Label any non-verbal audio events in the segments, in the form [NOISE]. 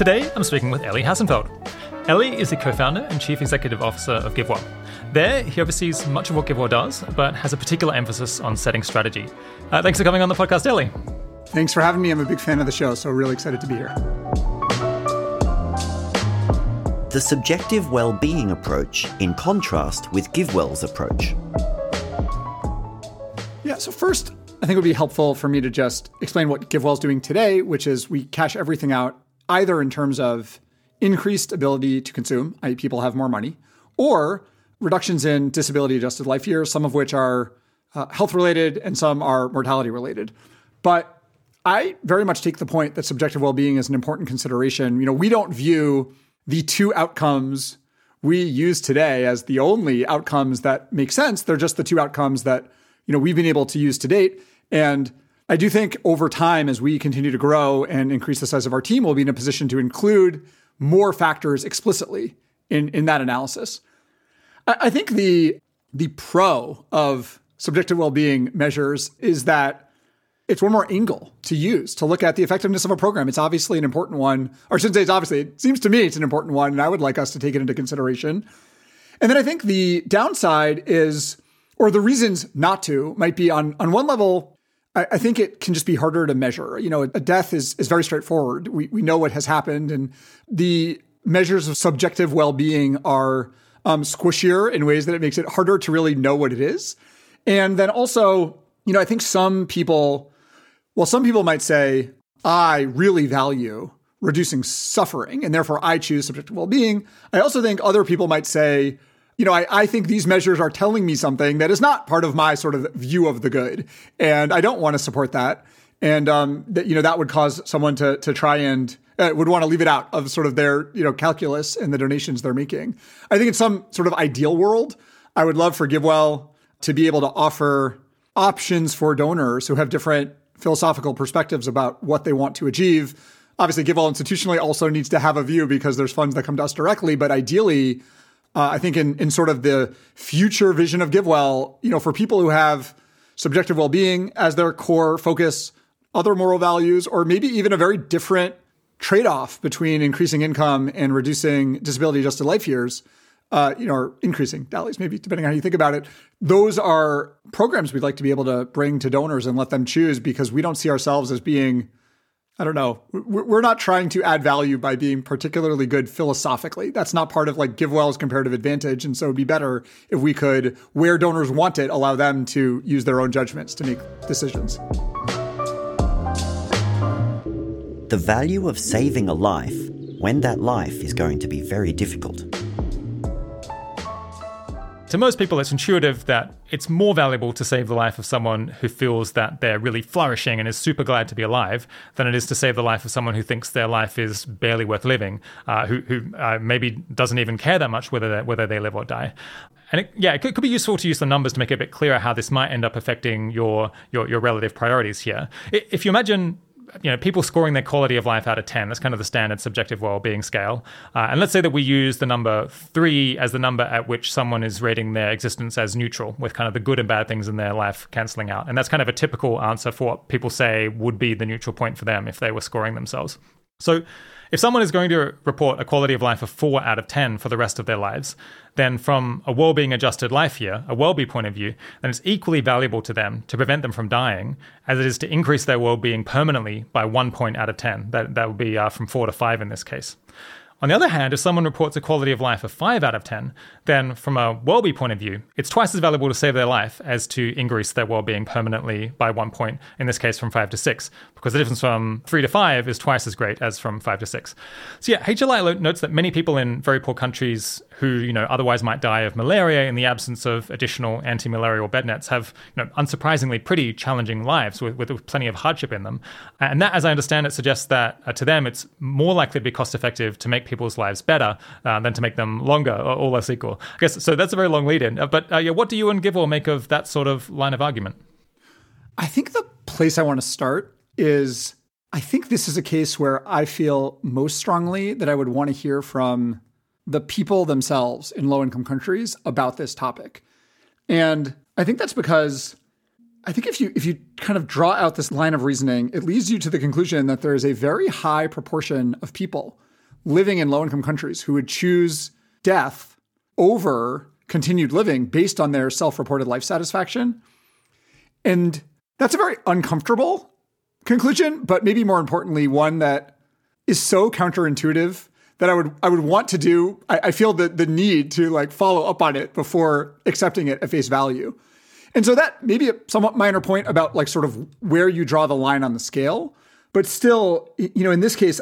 Today, I'm speaking with Elie Hassenfeld. Elie is the co founder and chief executive officer of GiveWell. There, he oversees much of what GiveWell does, but has a particular emphasis on setting strategy. Uh, thanks for coming on the podcast, Elie. Thanks for having me. I'm a big fan of the show, so really excited to be here. The subjective well-being approach in contrast with GiveWell's approach. Yeah, so first, I think it would be helpful for me to just explain what GiveWell's doing today, which is we cash everything out either in terms of increased ability to consume, i.e., people have more money, or reductions in disability adjusted life years, some of which are uh, health related and some are mortality related. But I very much take the point that subjective well being is an important consideration. You know, we don't view the two outcomes we use today as the only outcomes that make sense. They're just the two outcomes that, you know, we've been able to use to date. And I do think over time, as we continue to grow and increase the size of our team, we'll be in a position to include more factors explicitly in, in that analysis. I, I think the the pro of subjective well-being measures is that it's one more angle to use to look at the effectiveness of a program. It's obviously an important one, or I shouldn't say it's obviously, it seems to me it's an important one, and I would like us to take it into consideration. And then I think the downside is, or the reasons not to, might be on, on one level, I, I think it can just be harder to measure. You know, a death is, is very straightforward. We, we know what has happened, and the measures of subjective well being are um, squishier in ways that it makes it harder to really know what it is. And then also, you know, I think some people well, some people might say, I really value reducing suffering, and therefore I choose subjective well being. I also think other people might say, you know, I, I think these measures are telling me something that is not part of my sort of view of the good, and I don't want to support that. And um, that you know that would cause someone to to try and uh, would want to leave it out of sort of their you know calculus and the donations they're making. I think in some sort of ideal world, I would love for GiveWell to be able to offer options for donors who have different philosophical perspectives about what they want to achieve. Obviously, GiveWell institutionally also needs to have a view because there's funds that come to us directly. But ideally, uh, I think in, in sort of the future vision of GiveWell, you know, for people who have subjective well-being as their core focus, other moral values, or maybe even a very different trade-off between increasing income and reducing disability-adjusted life years, uh, you know, or increasing DALYs, maybe depending on how you think about it. Those are programs we'd like to be able to bring to donors and let them choose because we don't see ourselves as being, I don't know, we're not trying to add value by being particularly good philosophically. That's not part of like GiveWell's comparative advantage. And so it'd be better if we could, where donors want it, allow them to use their own judgments to make decisions. The value of saving a life when that life is going to be very difficult. To most people, it's intuitive that it's more valuable to save the life of someone who feels that they're really flourishing and is super glad to be alive than it is to save the life of someone who thinks their life is barely worth living, uh, who, who uh, maybe doesn't even care that much whether whether they live or die. And it, yeah, it could, could, be useful to use the numbers to make it a bit clearer how this might end up affecting your your, your relative priorities here. If you imagine you know, people scoring their quality of life out of 10. That's kind of the standard subjective well-being scale. Uh, and let's say that we use the number three as the number at which someone is rating their existence as neutral, with kind of the good and bad things in their life canceling out. And that's kind of a typical answer for what people say would be the neutral point for them if they were scoring themselves. So if someone is going to report a quality of life of 4 out of 10 for the rest of their lives, then from a well-being adjusted life year, a well-being point of view, then it's equally valuable to them to prevent them from dying as it is to increase their well-being permanently by 1 point out of 10. That, that would be uh, from 4 to 5 in this case. On the other hand, if someone reports a quality of life of 5 out of 10, then from a well-being point of view, it's twice as valuable to save their life as to increase their well-being permanently by one point, in this case from 5 to 6, because the difference from 3 to 5 is twice as great as from 5 to 6. So yeah, HLI notes that many people in very poor countries who, you know, otherwise might die of malaria in the absence of additional anti-malarial bed nets have, you know, unsurprisingly pretty challenging lives with, with plenty of hardship in them. And that, as I understand it, suggests that uh, to them it's more likely to be cost effective to make people's lives better uh, than to make them longer, or all else equal. I guess so. That's a very long lead in. Uh, but uh, yeah, what do you and GiveWell make of that sort of line of argument? I think the place I want to start is I think this is a case where I feel most strongly that I would want to hear from the people themselves in low income countries about this topic. And I think that's because I think if you if you kind of draw out this line of reasoning, it leads you to the conclusion that there is a very high proportion of people living in low income countries who would choose death over continued living based on their self reported life satisfaction. And that's a very uncomfortable conclusion, but maybe more importantly, one that is so counterintuitive that I would I would want to do. I, I feel the the need to like follow up on it before accepting it at face value. And so that maybe a somewhat minor point about like sort of where you draw the line on the scale, but still, you know, in this case,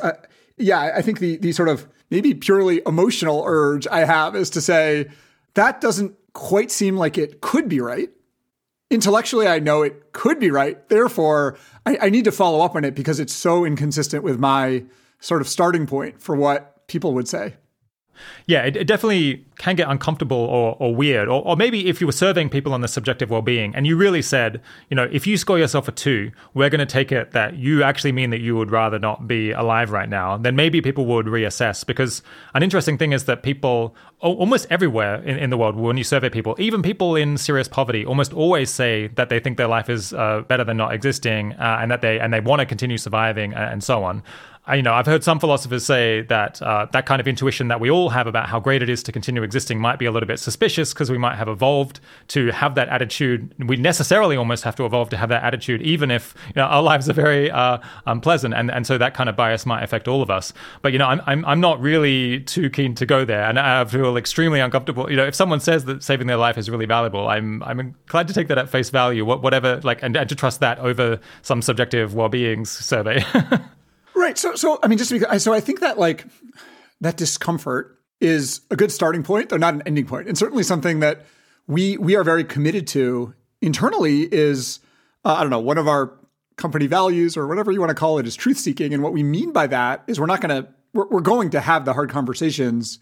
yeah, I think the the sort of maybe purely emotional urge I have is to say that doesn't quite seem like it could be right. Intellectually, I know it could be right. Therefore, I, I need to follow up on it because it's so inconsistent with my sort of starting point for what people would say. Yeah, it, it, definitely can get uncomfortable or, or weird. Or, or, maybe if you were surveying people on the subjective well being and you really said, you know, if you score yourself a two, we're going to take it that you actually mean that you would rather not be alive right now, then maybe people would reassess. Because an interesting thing is that people almost everywhere in, in the world, when you survey people, even people in serious poverty, almost always say that they think their life is uh, better than not existing uh, and that they and they want to continue surviving and, and so on you know, I've heard some philosophers say that uh, that kind of intuition that we all have about how great it is to continue existing might be a little bit suspicious because we might have evolved to have that attitude. We necessarily almost have to evolve to have that attitude, even if you know, our lives are very uh, unpleasant, and and so that kind of bias might affect all of us. But you know, I'm, I'm I'm not really too keen to go there, and I feel extremely uncomfortable. You know, if someone says that saving their life is really valuable, I'm I'm glad to take that at face value, whatever, like, and, and to trust that over some subjective well-being survey. [LAUGHS] Right. So, so I mean, just so I think that like that discomfort is a good starting point, though not an ending point, and certainly something that we we are very committed to internally. Is uh, I don't know one of our company values or whatever you want to call it is truth seeking, and what we mean by that is we're not going to we're, we're going to have the hard conversations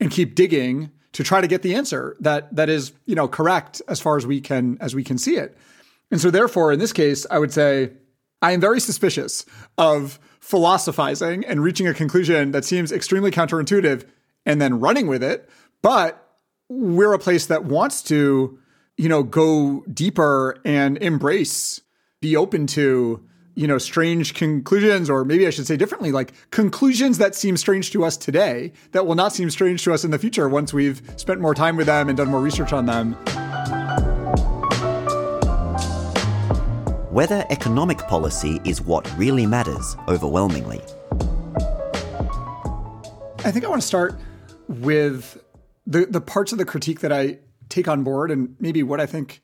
and keep digging to try to get the answer that that is you know correct as far as we can as we can see it. And so therefore in this case I would say I am very suspicious of philosophizing and reaching a conclusion that seems extremely counterintuitive and then running with it. But we're a place that wants to, you know, go deeper and embrace, be open to, you know, strange conclusions, or maybe I should say differently, like conclusions that seem strange to us today that will not seem strange to us in the future once we've spent more time with them and done more research on them. Whether economic policy is what really matters overwhelmingly. I think I want to start with the, the parts of the critique that I take on board and maybe what I think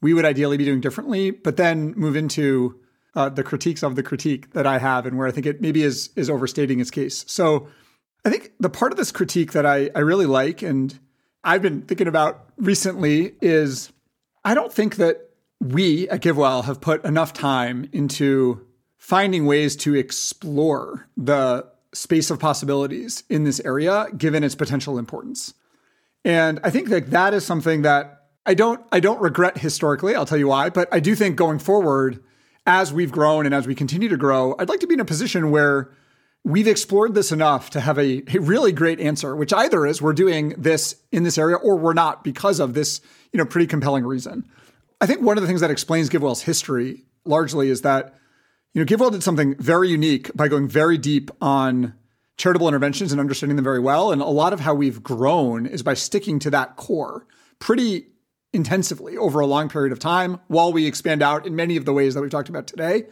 we would ideally be doing differently, but then move into uh, the critiques of the critique that I have and where I think it maybe is is overstating its case. So I think the part of this critique that I, I really like and I've been thinking about recently is I don't think that we at GiveWell have put enough time into finding ways to explore the space of possibilities in this area given its potential importance. And I think that that is something that I don't I don't regret historically, I'll tell you why, but I do think going forward as we've grown and as we continue to grow, I'd like to be in a position where we've explored this enough to have a, a really great answer, which either is we're doing this in this area or we're not because of this, you know, pretty compelling reason. I think one of the things that explains GiveWell's history largely is that you know GiveWell did something very unique by going very deep on charitable interventions and understanding them very well. And a lot of how we've grown is by sticking to that core pretty intensively over a long period of time while we expand out in many of the ways that we've talked about today.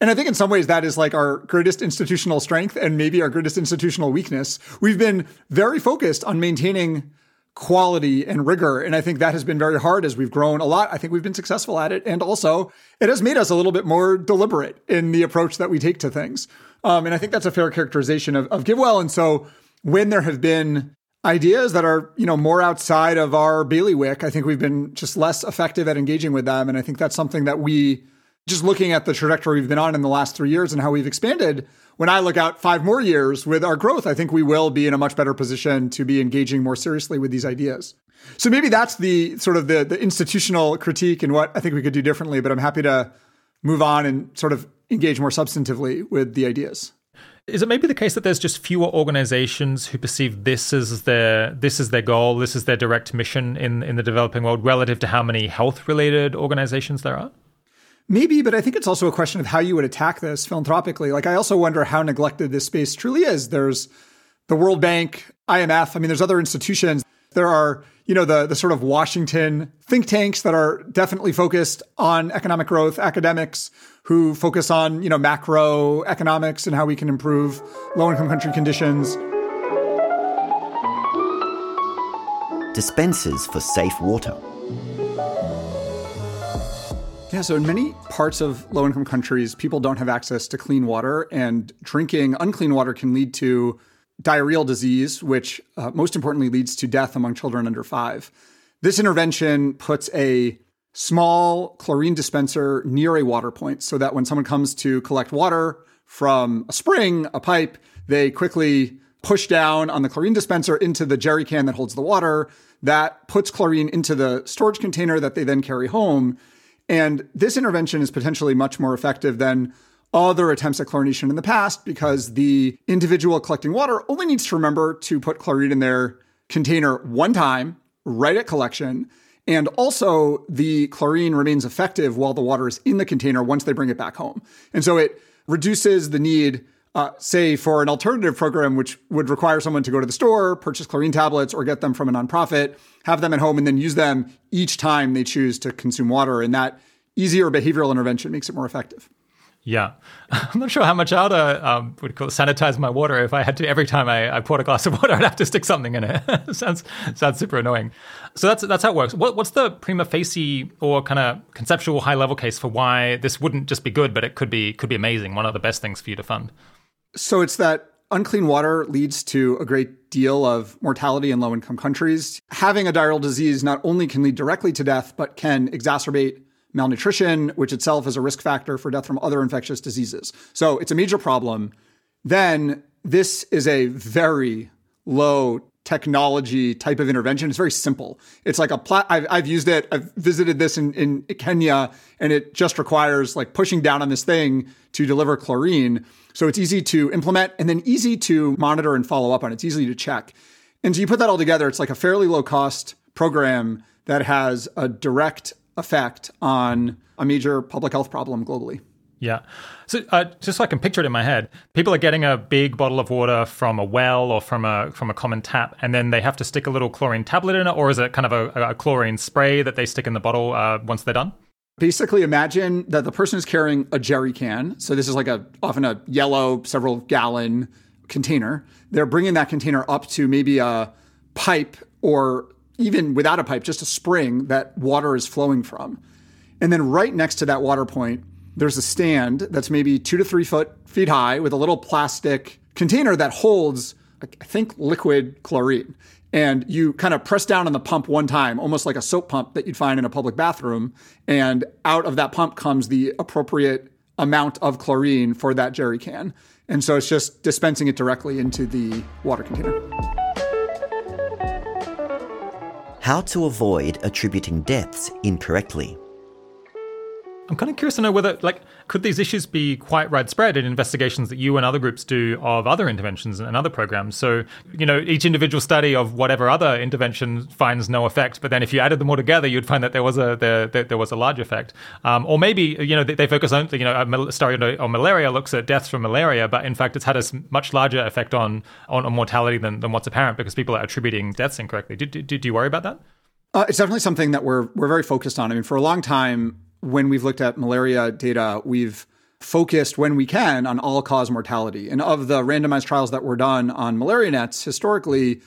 And I think in some ways that is like our greatest institutional strength and maybe our greatest institutional weakness. We've been very focused on maintaining quality and rigor. And I think that has been very hard as we've grown a lot. I think we've been successful at it. And also, it has made us a little bit more deliberate in the approach that we take to things. Um, and I think that's a fair characterization of, of GiveWell. And so, when there have been ideas that are you know more outside of our bailiwick, I think we've been just less effective at engaging with them. And I think that's something that we just looking at the trajectory we've been on in the last three years and how we've expanded, when I look out five more years with our growth, I think we will be in a much better position to be engaging more seriously with these ideas. So maybe that's the sort of the, the institutional critique and what I think we could do differently, but I'm happy to move on and sort of engage more substantively with the ideas. Is it maybe the case that there's just fewer organizations who perceive this as their this is their goal, this is their direct mission in in the developing world relative to how many health related organizations there are? Maybe, but I think it's also a question of how you would attack this philanthropically. Like, I also wonder how neglected this space truly is. There's the World Bank, IMF. I mean, there's other institutions. There are, you know, the, the sort of Washington think tanks that are definitely focused on economic growth, academics who focus on, you know, macroeconomics and how we can improve low income country conditions. Dispensers for safe water. Yeah, so in many parts of low income countries, people don't have access to clean water, and drinking unclean water can lead to diarrheal disease, which uh, most importantly leads to death among children under five. This intervention puts a small chlorine dispenser near a water point so that when someone comes to collect water from a spring, a pipe, they quickly push down on the chlorine dispenser into the jerry can that holds the water. That puts chlorine into the storage container that they then carry home. And this intervention is potentially much more effective than other attempts at chlorination in the past because the individual collecting water only needs to remember to put chlorine in their container one time, right at collection. And also, the chlorine remains effective while the water is in the container once they bring it back home. And so it reduces the need, uh, say, for an alternative program, which would require someone to go to the store, purchase chlorine tablets, or get them from a nonprofit, have them at home, and then use them each time they choose to consume water. And that easier behavioral intervention makes it more effective. Yeah. [LAUGHS] I'm not sure how much I'd uh, um, would call it, sanitize my water if I had to every time I, I poured a glass of [LAUGHS] water, I'd have to stick something in it. [LAUGHS] sounds sounds super annoying. So that's that's how it works. What, what's the prima facie or kind of conceptual high level case for why this wouldn't just be good, but it could be could be amazing? One of the best things for you to fund. So it's that unclean water leads to a great deal of mortality in low income countries. Having a diarrheal disease not only can lead directly to death, but can exacerbate malnutrition, which itself is a risk factor for death from other infectious diseases. So it's a major problem. Then this is a very low technology type of intervention. It's very simple. It's like a plat. I've, I've used it. I've visited this in, in Kenya, and it just requires like pushing down on this thing to deliver chlorine. So it's easy to implement and then easy to monitor and follow up on. It's easy to check. And so you put that all together, it's like a fairly low cost program that has a direct effect on a major public health problem globally. Yeah. So uh, just so I can picture it in my head, people are getting a big bottle of water from a well or from a from a common tap, and then they have to stick a little chlorine tablet in it, or is it kind of a, a chlorine spray that they stick in the bottle uh, once they're done? Basically, imagine that the person is carrying a jerry can. So this is like a often a yellow, several gallon container. They're bringing that container up to maybe a pipe or even without a pipe, just a spring that water is flowing from. And then right next to that water point, there's a stand that's maybe two to three foot feet high with a little plastic container that holds, I think, liquid chlorine. And you kind of press down on the pump one time, almost like a soap pump that you'd find in a public bathroom. And out of that pump comes the appropriate amount of chlorine for that jerry can. And so it's just dispensing it directly into the water container. How to avoid attributing deaths incorrectly. I'm kind of curious to know whether, like, could these issues be quite widespread in investigations that you and other groups do of other interventions and other programs? So, you know, each individual study of whatever other intervention finds no effect, but then if you added them all together, you'd find that there was a there, there was a large effect. Um, or maybe, you know, they, they, focus on, you know, a study on malaria looks at deaths from malaria, but in fact, it's had a much larger effect on on, on mortality than, than what's apparent because people are attributing deaths incorrectly. Do, do, do you worry about that? Uh, it's definitely something that we're we're very focused on. I mean, for a long time, when we've looked at malaria data, we've focused when we can on all cause mortality. And of the randomized trials that were done on malaria nets, historically,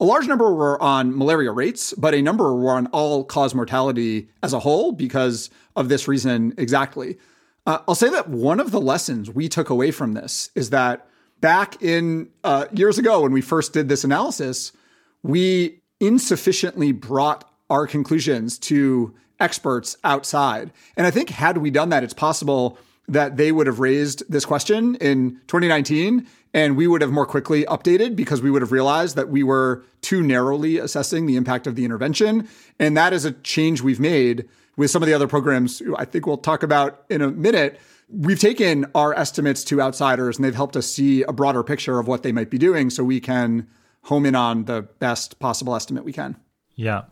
a large number were on malaria rates, but a number were on all cause mortality as a whole because of this reason exactly. Uh, I'll say that one of the lessons we took away from this is that back in uh, years ago when we first did this analysis, we insufficiently brought our conclusions to experts outside. And I think had we done that, it's possible that they would have raised this question in 2019 and we would have more quickly updated because we would have realized that we were too narrowly assessing the impact of the intervention. And that is a change we've made with some of the other programs I think we'll talk about in a minute. We've taken our estimates to outsiders and they've helped us see a broader picture of what they might be doing so we can home in on the best possible estimate we can. Yeah.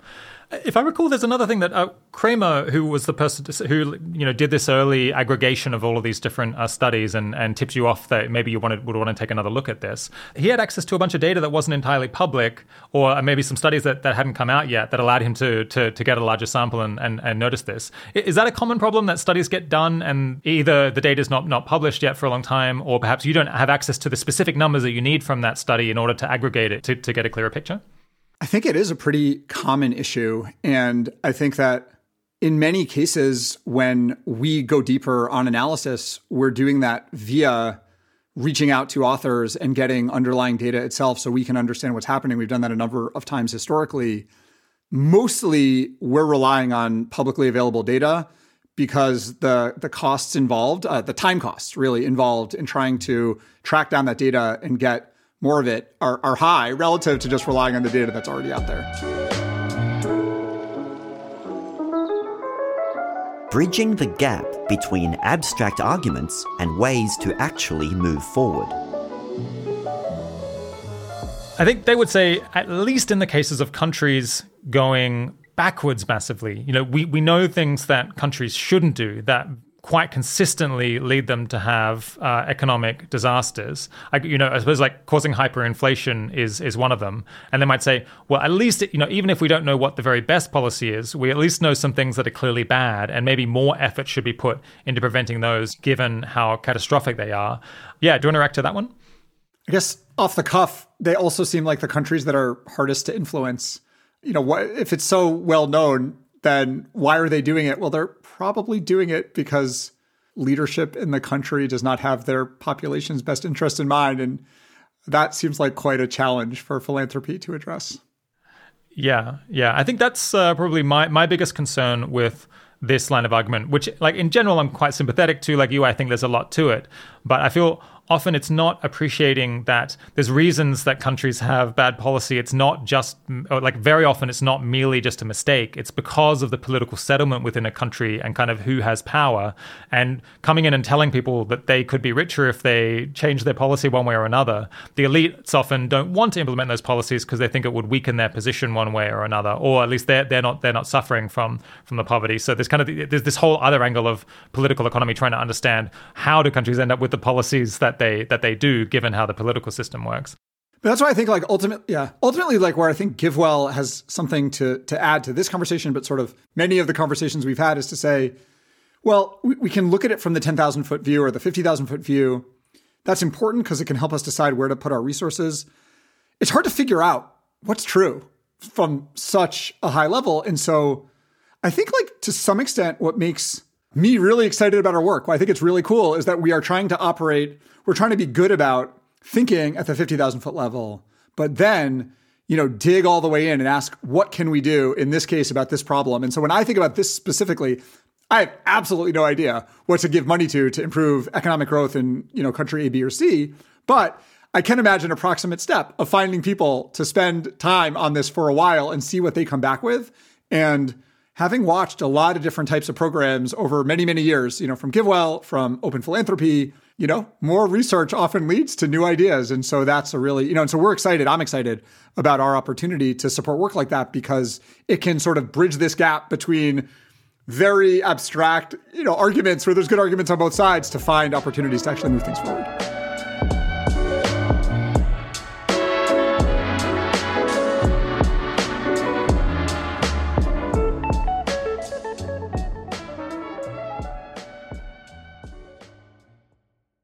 If I recall, there's another thing that uh, Kremer, who was the person who you know did this early aggregation of all of these different uh, studies and, and tipped you off that maybe you wanted, would want to take another look at this. He had access to a bunch of data that wasn't entirely public, or maybe some studies that, that hadn't come out yet that allowed him to to, to get a larger sample and, and, and notice this. Is that a common problem that studies get done and either the data is not not published yet for a long time, or perhaps you don't have access to the specific numbers that you need from that study in order to aggregate it to, to get a clearer picture? I think it is a pretty common issue. And I think that in many cases, when we go deeper on analysis, we're doing that via reaching out to authors and getting underlying data itself so we can understand what's happening. We've done that a number of times historically. Mostly, we're relying on publicly available data because the the costs involved, uh, the time costs really involved in trying to track down that data and get more of it are, are high relative to just relying on the data that's already out there. Bridging the gap between abstract arguments and ways to actually move forward. I think they would say, at least in the cases of countries going backwards massively, you know, we, we know things that countries shouldn't do, that quite consistently lead them to have uh, economic disasters. I, you know, I suppose like causing hyperinflation is is one of them. And they might say, well, at least you know, even if we don't know what the very best policy is, we at least know some things that are clearly bad, and maybe more effort should be put into preventing those, given how catastrophic they are. Yeah, do you want to react to that one? I guess off the cuff, they also seem like the countries that are hardest to influence. You know, if it's so well known? Then why are they doing it? Well, they're probably doing it because leadership in the country does not have their population's best interest in mind. And that seems like quite a challenge for philanthropy to address. Yeah, yeah. I think that's uh, probably my, my biggest concern with this line of argument, which, like, in general, I'm quite sympathetic to. Like you, I think there's a lot to it. But I feel often it's not appreciating that there's reasons that countries have bad policy. It's not just, like, very often it's not merely just a mistake. It's because of the political settlement within a country and kind of who has power. And coming in and telling people that they could be richer if they change their policy one way or another. The elites often don't want to implement those policies because they think it would weaken their position one way or another, or at least they're, they're not they're not suffering from from the poverty. So there's kind of there's this whole other angle of political economy trying to understand how do countries end up with the policies that they that they do, given how the political system works. But that's why I think like ultimately, yeah, ultimately like where I think GiveWell has something to to add to this conversation, but sort of many of the conversations we've had is to say, well, we, we can look at it from the ten thousand foot view or the fifty thousand foot view. That's important because it can help us decide where to put our resources. It's hard to figure out what's true from such a high level, and so I think like to some extent, what makes me really excited about our work, I think it's really cool, is that we are trying to operate, we're trying to be good about thinking at the 50,000 foot level, but then, you know, dig all the way in and ask, what can we do in this case about this problem? And so when I think about this specifically, I have absolutely no idea what to give money to to improve economic growth in, you know, country A, B, or C. But I can imagine a proximate step of finding people to spend time on this for a while and see what they come back with. And having watched a lot of different types of programs over many, many years, you know, from GiveWell, from Open Philanthropy, you know, more research often leads to new ideas. And so that's a really, you know, and so we're excited. I'm excited about our opportunity to support work like that because it can sort of bridge this gap between very abstract, you know, arguments where there's good arguments on both sides to find opportunities to actually move things forward.